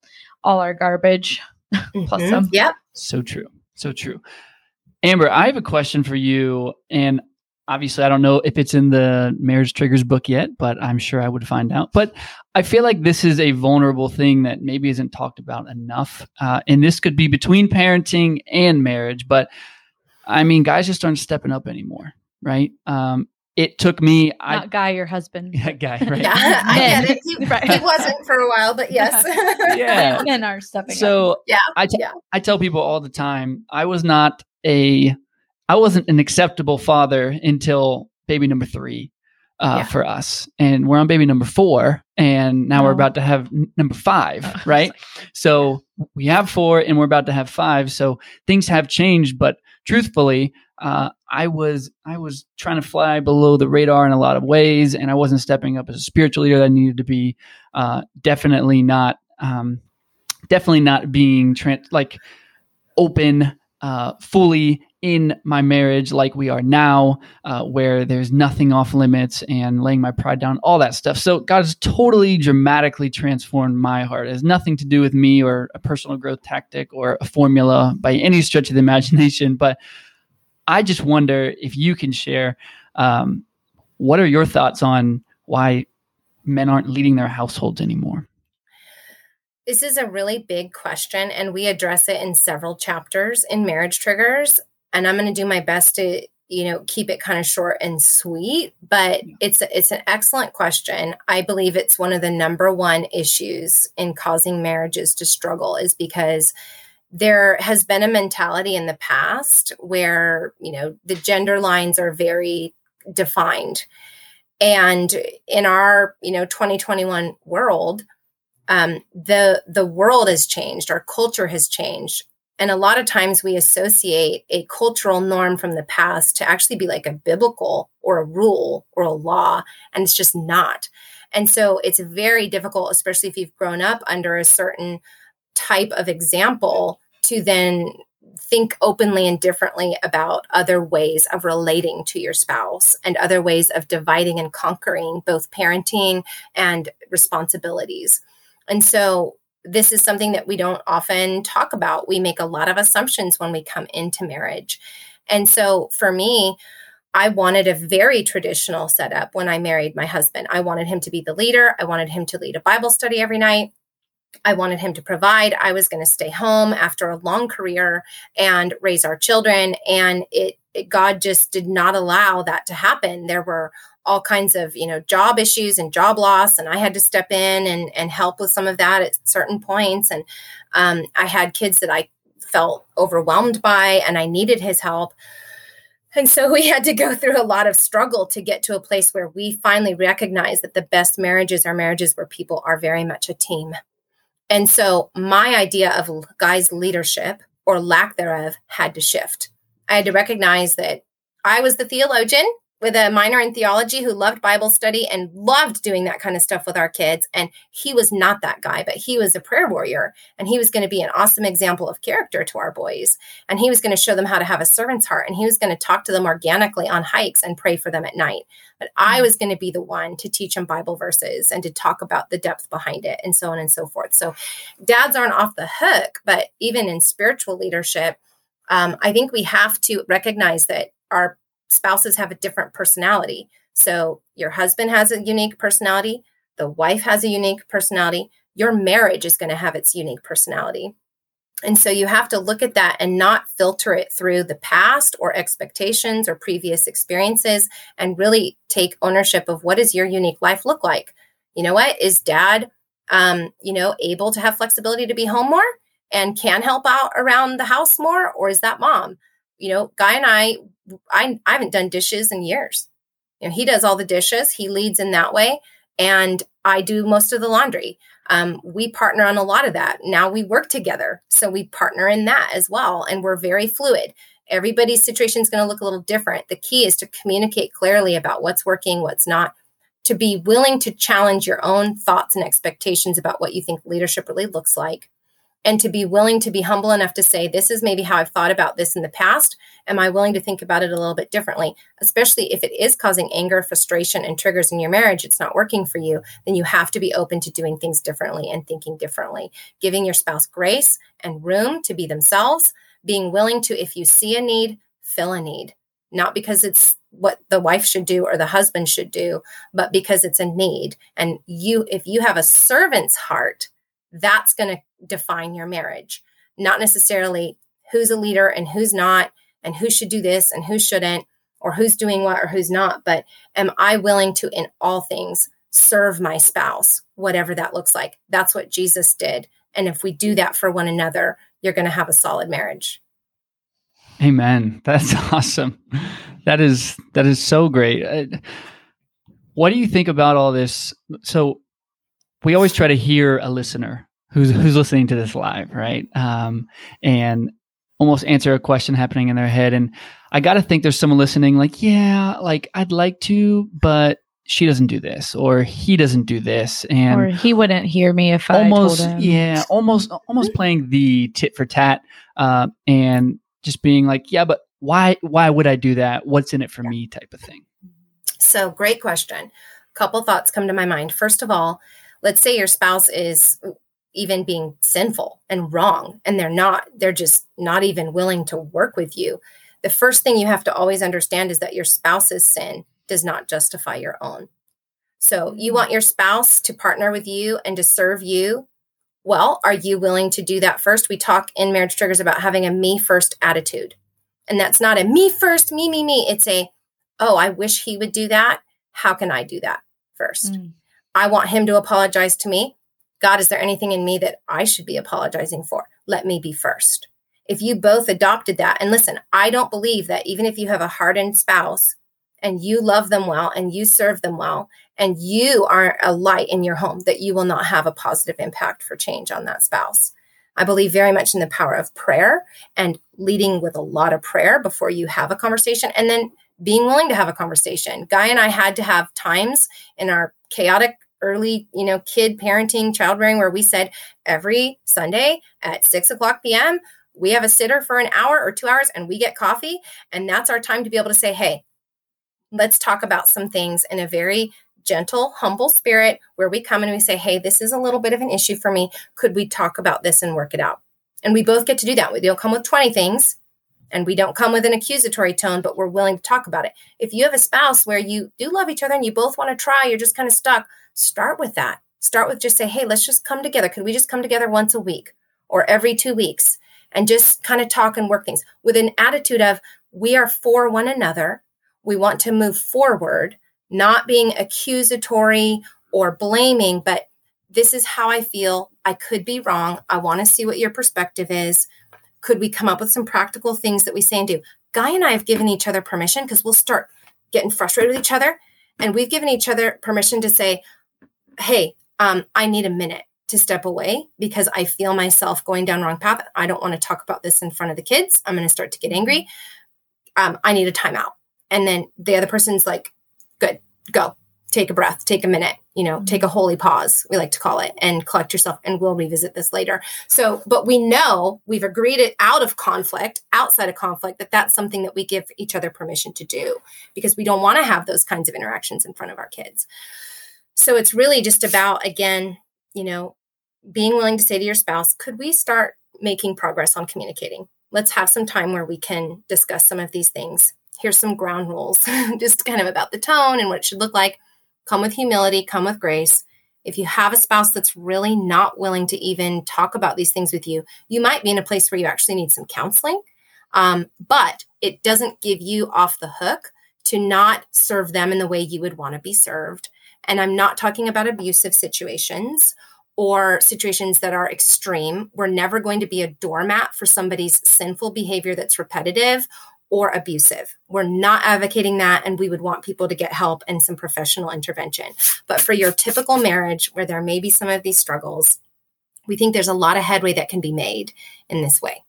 all our garbage <laughs> plus Mhm. some Yep. So true. So true. Amber, I have a question for you. And obviously, I don't know if it's in the Marriage Triggers book yet, but I'm sure I would find out. But I feel like this is a vulnerable thing that maybe isn't talked about enough. Uh, and this could be between parenting and marriage. But I mean, guys just aren't stepping up anymore, right? Um, it took me, I, not guy your husband <laughs> yeah, guy, right? Yeah. I <laughs> get it. He, <laughs> Right. he wasn't for a while, but yes. Yeah. men are stepping up so Yeah, I yeah. I tell people all the time I was not a I wasn't an acceptable father until baby number three. uh, Yeah. for us, and we're on baby number four, and now we're about to have n- number five, I <laughs> right? like, So we have four, and we're about to have five. So things have changed, but truthfully, uh, I was I was trying to fly below the radar in a lot of ways, and I wasn't stepping up as a spiritual leader that I needed to be. Uh, definitely not. Um, definitely not being tran like open uh, fully in my marriage like we are now, uh, where there's nothing off limits and laying my pride down, all that stuff. So God has totally dramatically transformed my heart. It has nothing to do with me or a personal growth tactic or a formula by any stretch of the imagination. <laughs> But I just wonder if you can share um, what are your thoughts on why men aren't leading their households anymore? This is a really big question, and we address it in several chapters in Marriage Triggers. And I'm going to do my best to, you know, keep it kind of short and sweet. But it's it's an excellent question. I believe it's one of the number one issues in causing marriages to struggle is because there has been a mentality in the past where you know the gender lines are very defined and in our you know 2021 world um, the the world has changed our culture has changed and a lot of times we associate a cultural norm from the past to actually be like a biblical or a rule or a law and it's just not and so it's very difficult especially if you've grown up under a certain type of example to then think openly and differently about other ways of relating to your spouse and other ways of dividing and conquering both parenting and responsibilities. And so this is something that we don't often talk about. We make a lot of assumptions when we come into marriage. And so for me, I wanted a very traditional setup when I married my husband. I wanted him to be the leader. I wanted him to lead a Bible study every night. I wanted him to provide. I was going to stay home after a long career and raise our children. And it, it, God just did not allow that to happen. There were all kinds of, you know, job issues and job loss, and I had to step in and and help with some of that at certain points. And um, I had kids that I felt overwhelmed by, and I needed his help. And so we <laughs> had to go through a lot of struggle to get to a place where we finally recognized that the best marriages are marriages where people are very much a team. And so my idea of guys' leadership or lack thereof had to shift. I had to recognize that I was the theologian with a minor in theology who loved Bible study and loved doing that kind of stuff with our kids. And he was not that guy, but he was a prayer warrior and he was going to be an awesome example of character to our boys. And he was going to show them how to have a servant's heart and he was going to talk to them organically on hikes and pray for them at night. But I was going to be the one to teach them Bible verses and to talk about the depth behind it and so on and so forth. So dads aren't off the hook, but even in spiritual leadership, um, I think we have to recognize that our spouses have a different personality. So your husband has a unique personality, the wife has a unique personality, your marriage is going to have its unique personality. And so you have to look at that and not filter it through the past or expectations or previous experiences and really take ownership of what does your unique life look like? You know what? Is dad um, you know, able to have flexibility to be home more and can help out around the house more or is that mom? You know, guy and I I, I haven't done dishes in years. You know, he does all the dishes. He leads in that way, and I do most of the laundry. Um, we partner on a lot of that. Now we work together, so we partner in that as well, and we're very fluid. Everybody's situation is going to look a little different. The key is to communicate clearly about what's working, what's not. To be willing to challenge your own thoughts and expectations about what you think leadership really looks like, and to be willing to be humble enough to say, This is maybe how I've thought about this in the past. Am I willing to think about it a little bit differently? Especially if it is causing anger, frustration, and triggers in your marriage, it's not working for you, then you have to be open to doing things differently and thinking differently. Giving your spouse grace and room to be themselves, being willing to, if you see a need, fill a need. Not because it's what the wife should do or the husband should do, but because it's a need. And you, if you have a servant's heart, that's going to define your marriage, not necessarily who's a leader and who's not, and who should do this and who shouldn't, or who's doing what or who's not. But am I willing to, in all things, serve my spouse, whatever that looks like? That's what Jesus did. And if we do that for one another, you're going to have a solid marriage. Amen. That's <laughs> awesome. That is that is so great. Uh, what do you think about all this? So we always try to hear a listener who's who's listening to this live, right? Um, and almost answer a question happening in their head. And I got to think there's someone listening, like, yeah, like I'd like to, but she doesn't do this, or he doesn't do this, and or he wouldn't hear me if almost, I told him. yeah, almost, almost playing the tit for tat, uh, and just being like, yeah, but why, why would I do that? What's in it for me, type of thing. So, great question. Couple thoughts come to my mind. First of all, let's say your spouse is even being sinful and wrong and they're not they're just not even willing to work with you the first thing you have to always understand is that your spouse's sin does not justify your own. So you want your spouse to partner with you and to serve you. Well are you willing to do that first? We talk in marriage triggers about having a me first attitude. And that's not a me first me me me. It's a oh i wish he would do that. How can i do that first? Mm. i want him to apologize to me God, is there anything in me that I should be apologizing for? Let me be first. If you both adopted that, and listen, I don't believe that even if you have a hardened spouse and you love them well and you serve them well and you are a light in your home, that you will not have a positive impact for change on that spouse. I believe very much in the power of prayer and leading with a lot of prayer before you have a conversation and then being willing to have a conversation. Guy and I had to have times in our chaotic early, you know, kid parenting, child rearing, where we said every Sunday at six o'clock p.m., we have a sitter for an hour or two hours and we get coffee. And that's our time to be able to say, hey, let's talk about some things in a very gentle, humble spirit where we come and we say, hey, this is a little bit of an issue for me. Could we talk about this and work it out? And we both get to do that. We don't come with 20 things and we don't come with an accusatory tone, but we're willing to talk about it. If you have a spouse where you do love each other and you both want to try, you're just kind of stuck, start with that. Start with just say, hey, let's just come together. Could we just come together once a week or every two weeks and just kind of talk and work things with an attitude of we are for one another. We want to move forward, not being accusatory or blaming, but this is how I feel. I could be wrong. I want to see what your perspective is. Could we come up with some practical things that we say and do? Guy and I have given each other permission because we'll start getting frustrated with each other. And we've given each other permission to say, hey, um, I need a minute to step away because I feel myself going down wrong path. I don't want to talk about this in front of the kids. I'm going to start to get angry. Um, I need a timeout. And then the other person's like, good, go, take a breath, take a minute, you know, take a holy pause, we like to call it, and collect yourself. And we'll revisit this later. So, but we know we've agreed it out of conflict, outside of conflict, that that's something that we give each other permission to do because we don't want to have those kinds of interactions in front of our kids. So it's really just about, again, you know, being willing to say to your spouse, could we start making progress on communicating? Let's have some time where we can discuss some of these things. Here's some ground rules, <laughs> just kind of about the tone and what it should look like. Come with humility, come with grace. If you have a spouse that's really not willing to even talk about these things with you, you might be in a place where you actually need some counseling. Um, but it doesn't give you off the hook to not serve them in the way you would want to be served. And I'm not talking about abusive situations or situations that are extreme. We're never going to be a doormat for somebody's sinful behavior that's repetitive or abusive. We're not advocating that, and we would want people to get help and some professional intervention. But for your typical marriage where there may be some of these struggles, we think there's a lot of headway that can be made in this way.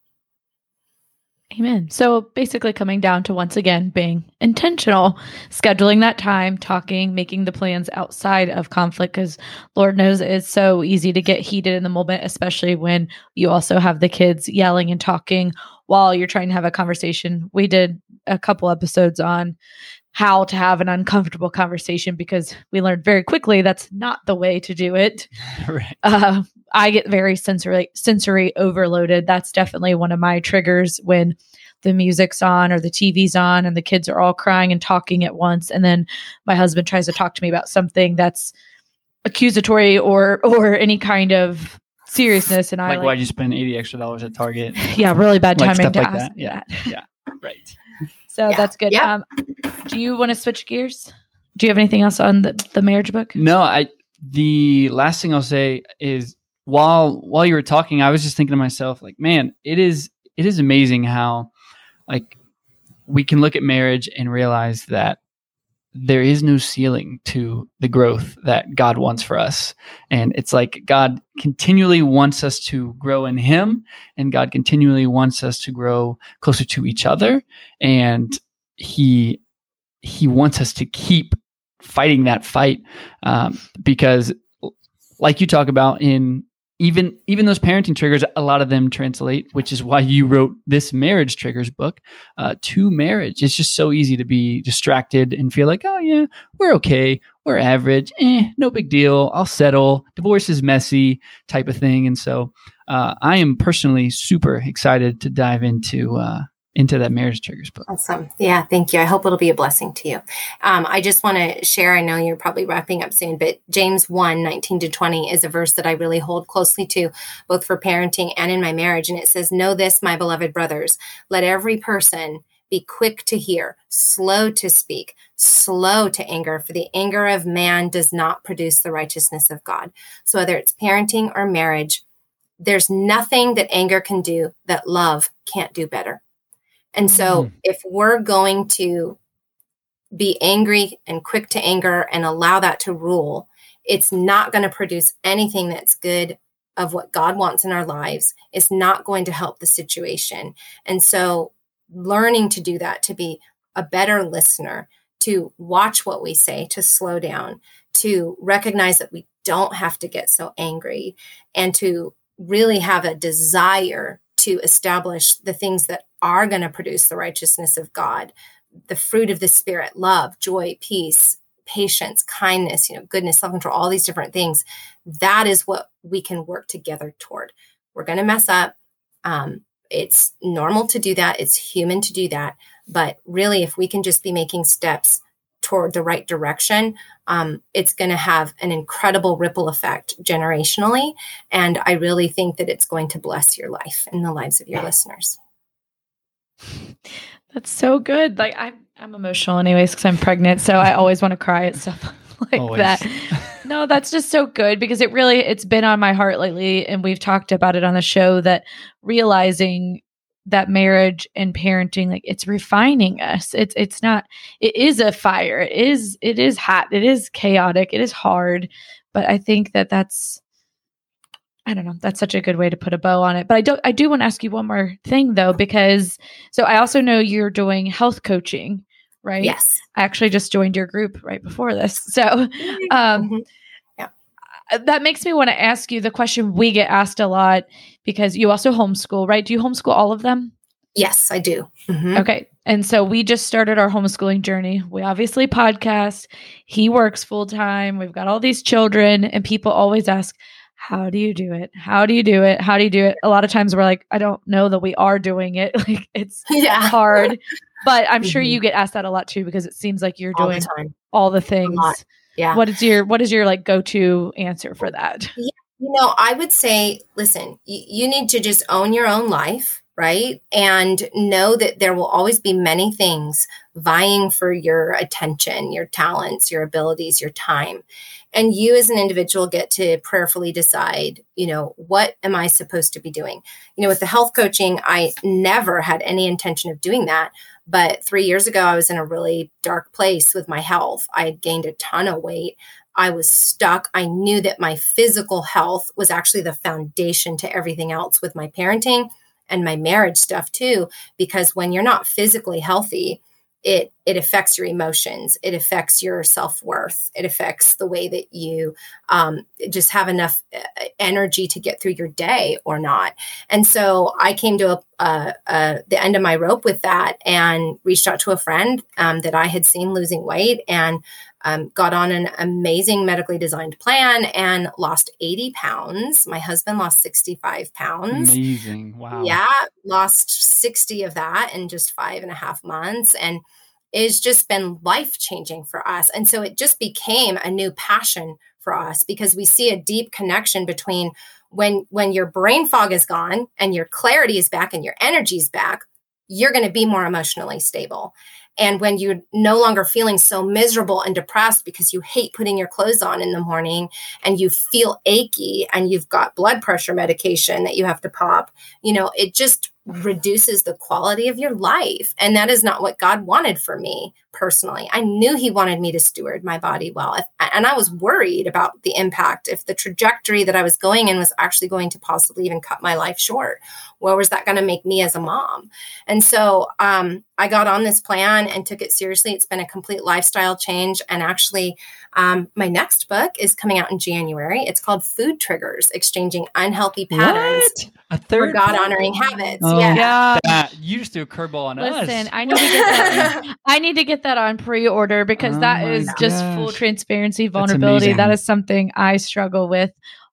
Amen. So basically, coming down to once again being intentional, scheduling that time, talking, making the plans outside of conflict, because Lord knows it's so easy to get heated in the moment, especially when you also have the kids yelling and talking while you're trying to have a conversation. We did a couple episodes on how to have an uncomfortable conversation because we learned very quickly that's not the way to do it. <laughs> right. Uh, I get very sensory sensory overloaded. That's definitely one of my triggers when the music's on or the TV's on and the kids are all crying and talking at once and then my husband tries to talk to me about something that's accusatory or or any kind of seriousness and like, I like why'd you spend 80 extra dollars at Target? <laughs> Yeah, really bad timing like to like ask that. Yeah. that. Yeah. <laughs> Right. So Yeah. that's good. Yeah. Um, do you want to switch gears? Do you have anything else on the, the marriage book? No, I the last thing I'll say is while while you were talking, I was just thinking to myself, like, man, it is it is amazing how like we can look at marriage and realize that there is no ceiling to the growth that God wants for us. And it's like God continually wants us to grow in Him, and God continually wants us to grow closer to each other. And He He wants us to keep fighting that fight um, because, like you talk about in even even those parenting triggers a lot of them translate which is why you wrote this marriage triggers book uh, to marriage. It's just so easy to be distracted and feel like oh yeah we're okay we're average eh, no big deal i'll settle divorce is messy type of thing. And so uh, i am personally super excited to dive into uh, into that marriage triggers book. Awesome. Yeah, thank you. I hope it'll be a blessing to you. Um, I just want to share, I know you're probably wrapping up soon, but James 1 19 to 20 is a verse that I really hold closely to, both for parenting and in my marriage. And it says, Know this, my beloved brothers, let every person be quick to hear, slow to speak, slow to anger, for the anger of man does not produce the righteousness of God. So whether it's parenting or marriage, there's nothing that anger can do that love can't do better. And so mm-hmm. if we're going to be angry and quick to anger and allow that to rule, it's not going to produce anything that's good of what God wants in our lives. It's not going to help the situation. And so learning to do that, to be a better listener, to watch what we say, to slow down, to recognize that we don't have to get so angry, and to really have a desire to establish the things that are going to produce the righteousness of God, the fruit of the Spirit, love, joy, peace, patience, kindness, you know, goodness, self control, all these different things. That is what we can work together toward. We're going to mess up. Um, it's normal to do that. It's human to do that. But really, if we can just be making steps toward the right direction, um, it's going to have an incredible ripple effect generationally. And I really think that it's going to bless your life and the lives of your listeners. That's so good. Like I'm, I'm emotional anyways because I'm pregnant, so I always want to cry at stuff <laughs> like always. that. No, that's just so good because it really it's been on my heart lately, and we've talked about it on the show that realizing that marriage and parenting like it's refining us it's it's not it is a fire it is it is hot it is chaotic it is hard but i think that that's i don't know that's such a good way to put a bow on it but i don't i do want to ask you one more thing though because so i also know you're doing health coaching right yes i actually just joined your group right before this so <laughs> um mm-hmm. Uh, that makes me want to ask you the question we get asked a lot because you also homeschool, right? Do you homeschool all of them? Yes, I do. Mm-hmm. Okay. And so we just started our homeschooling journey. We obviously podcast. He works full time. We've got all these children, and people always ask, How do you do it? How do you do it? How do you do it? A lot of times we're like, I don't know that we are doing it. <laughs> Like it's <laughs> yeah. hard. But I'm mm-hmm. sure you get asked that a lot too because it seems like you're all doing the all the things. Yeah. What is your what is your like go to answer for that? Yeah. You know, I would say, listen, you need to just own your own life, right? And know that there will always be many things vying for your attention, your talents, your abilities, your time. And you as an individual get to prayerfully decide, you know, what am I supposed to be doing? You know, with the health coaching, I never had any intention of doing that. But three years ago, I was in a really dark place with my health. I had gained a ton of weight. I was stuck. I knew that my physical health was actually the foundation to everything else with my parenting and my marriage stuff too. Because when you're not physically healthy, it it affects your emotions it affects your self-worth it affects the way that you um, just have enough uh, energy to get through your day or not. And so i came to a, a, a, the end of my rope with that and reached out to a friend um, that i had seen losing weight and um, got on an amazing medically designed plan and lost 80 pounds. My husband lost 65 pounds. Amazing. Wow. Yeah. Lost 60 of that in just five and a half months. And it's just been life changing for us. And so it just became a new passion for us because we see a deep connection between when when your brain fog is gone and your clarity is back and your energy is back you're going to be more emotionally stable and when you're no longer feeling so miserable and depressed because you hate putting your clothes on in the morning and you feel achy and you've got blood pressure medication that you have to pop, you know, it just reduces the quality of your life. And that is not what God wanted for me personally. I knew He wanted me to steward my body well. If, and I was worried about the impact if the trajectory that I was going in was actually going to possibly even cut my life short. Where was that going to make me as a mom? And so um, I got on this plan and took it seriously. It's been a complete lifestyle change. And actually, um, my next book is coming out in January. It's called Food Triggers Exchanging Unhealthy Patterns What? A third for God honoring habits. Oh, yeah. Yeah. that- you just threw a curveball on Listen, us. Listen, I need to get that. <laughs> I need to get that on pre-order because Oh that is just full transparency, vulnerability. That is something I struggle with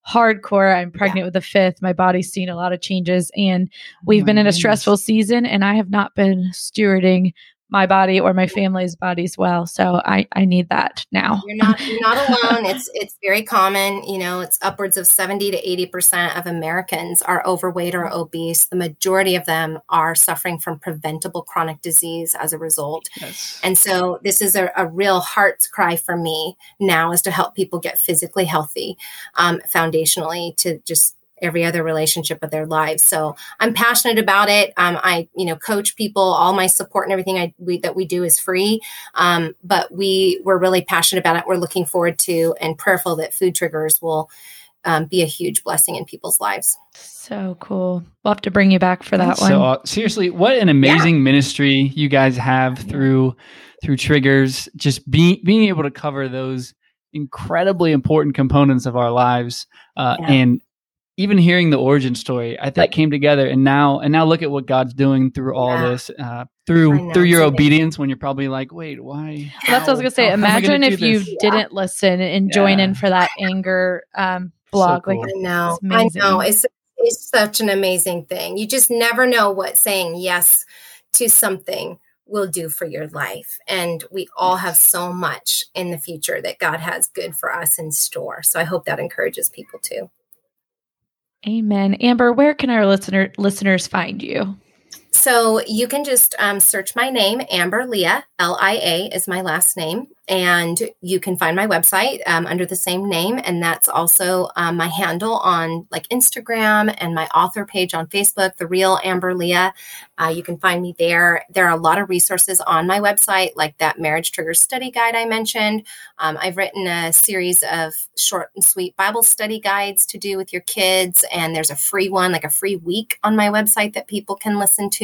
hardcore. I'm pregnant with a fifth. My body's seen a lot of changes, and we've Oh been in a stressful season, and I have not been stewarding my body or my family's bodies well. So I I need that now. You're not you're not <laughs> alone. It's it's very common. You know, it's upwards of 70 to 80 percent of Americans are overweight or obese. The majority of them are suffering from preventable chronic disease as a result. Yes. And so this is a, a real heart cry for me now is to help people get physically healthy, um, foundationally to just every other relationship of their lives. So I'm passionate about it. Um, I, you know, coach people. All my support and everything I we, that we do is free. Um, but we we're really passionate about it. We're looking forward to and prayerful that Food Triggers will um, be a huge blessing in people's lives. So cool. We'll have to bring you back for that That's one. So uh, seriously, what an amazing ministry you guys have through through triggers. Just being being able to cover those incredibly important components of our lives, uh, Yeah. and even hearing the origin story, I think came together. And now and now look at what God's doing through all Yeah. this, uh, through through your obedience. When you're probably like, wait, why? Well, that's what I was gonna say. how gonna Imagine do if you? Yeah. didn't listen and join in for that anger um, blog. cool. Like I know. I know. It's it's such an amazing thing. You just never know what saying yes to something will do for your life. And we all have so much in the future that God has good for us in store. So I hope that encourages people too. Amen. Amber, where can our listener listeners find you? So you can just um, search my name, Amber Lia, L I A is my last name. And you can find my website um, under the same name. And that's also um, my handle on like Instagram and my author page on Facebook, The Real Amber Lia. Uh, you can find me there. There are a lot of resources on my website, like that Marriage Triggers study guide I mentioned. Um, I've written a series of short and sweet Bible study guides to do with your kids. And there's a free one, like a free week on my website that people can listen to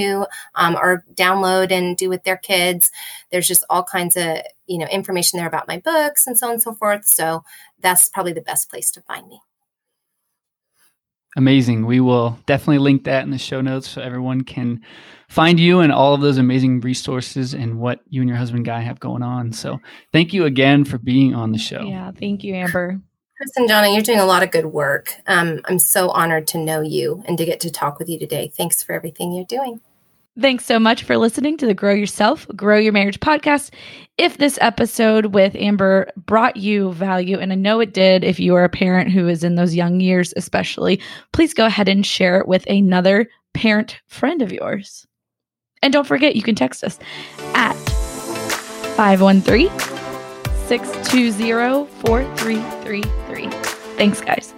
um, or download and do with their kids. There's just all kinds of you know information there about my books and so on and so forth. So that's probably the best place to find me. Amazing. We will definitely link that in the show notes so everyone can find you and all of those amazing resources and what you and your husband Guy have going on. So thank you again for being on the show. Yeah, thank you, Amber. Chris and Johnny, you're doing a lot of good work. Um, I'm so honored to know you and to get to talk with you today. Thanks for everything you're doing. Thanks so much for listening to the Grow Yourself, Grow Your Marriage podcast. If this episode with Amber brought you value, and I know it did if you are a parent who is in those young years, especially, please go ahead and share it with another parent friend of yours. And don't forget, you can text us at 513 620 4333. Thanks, guys.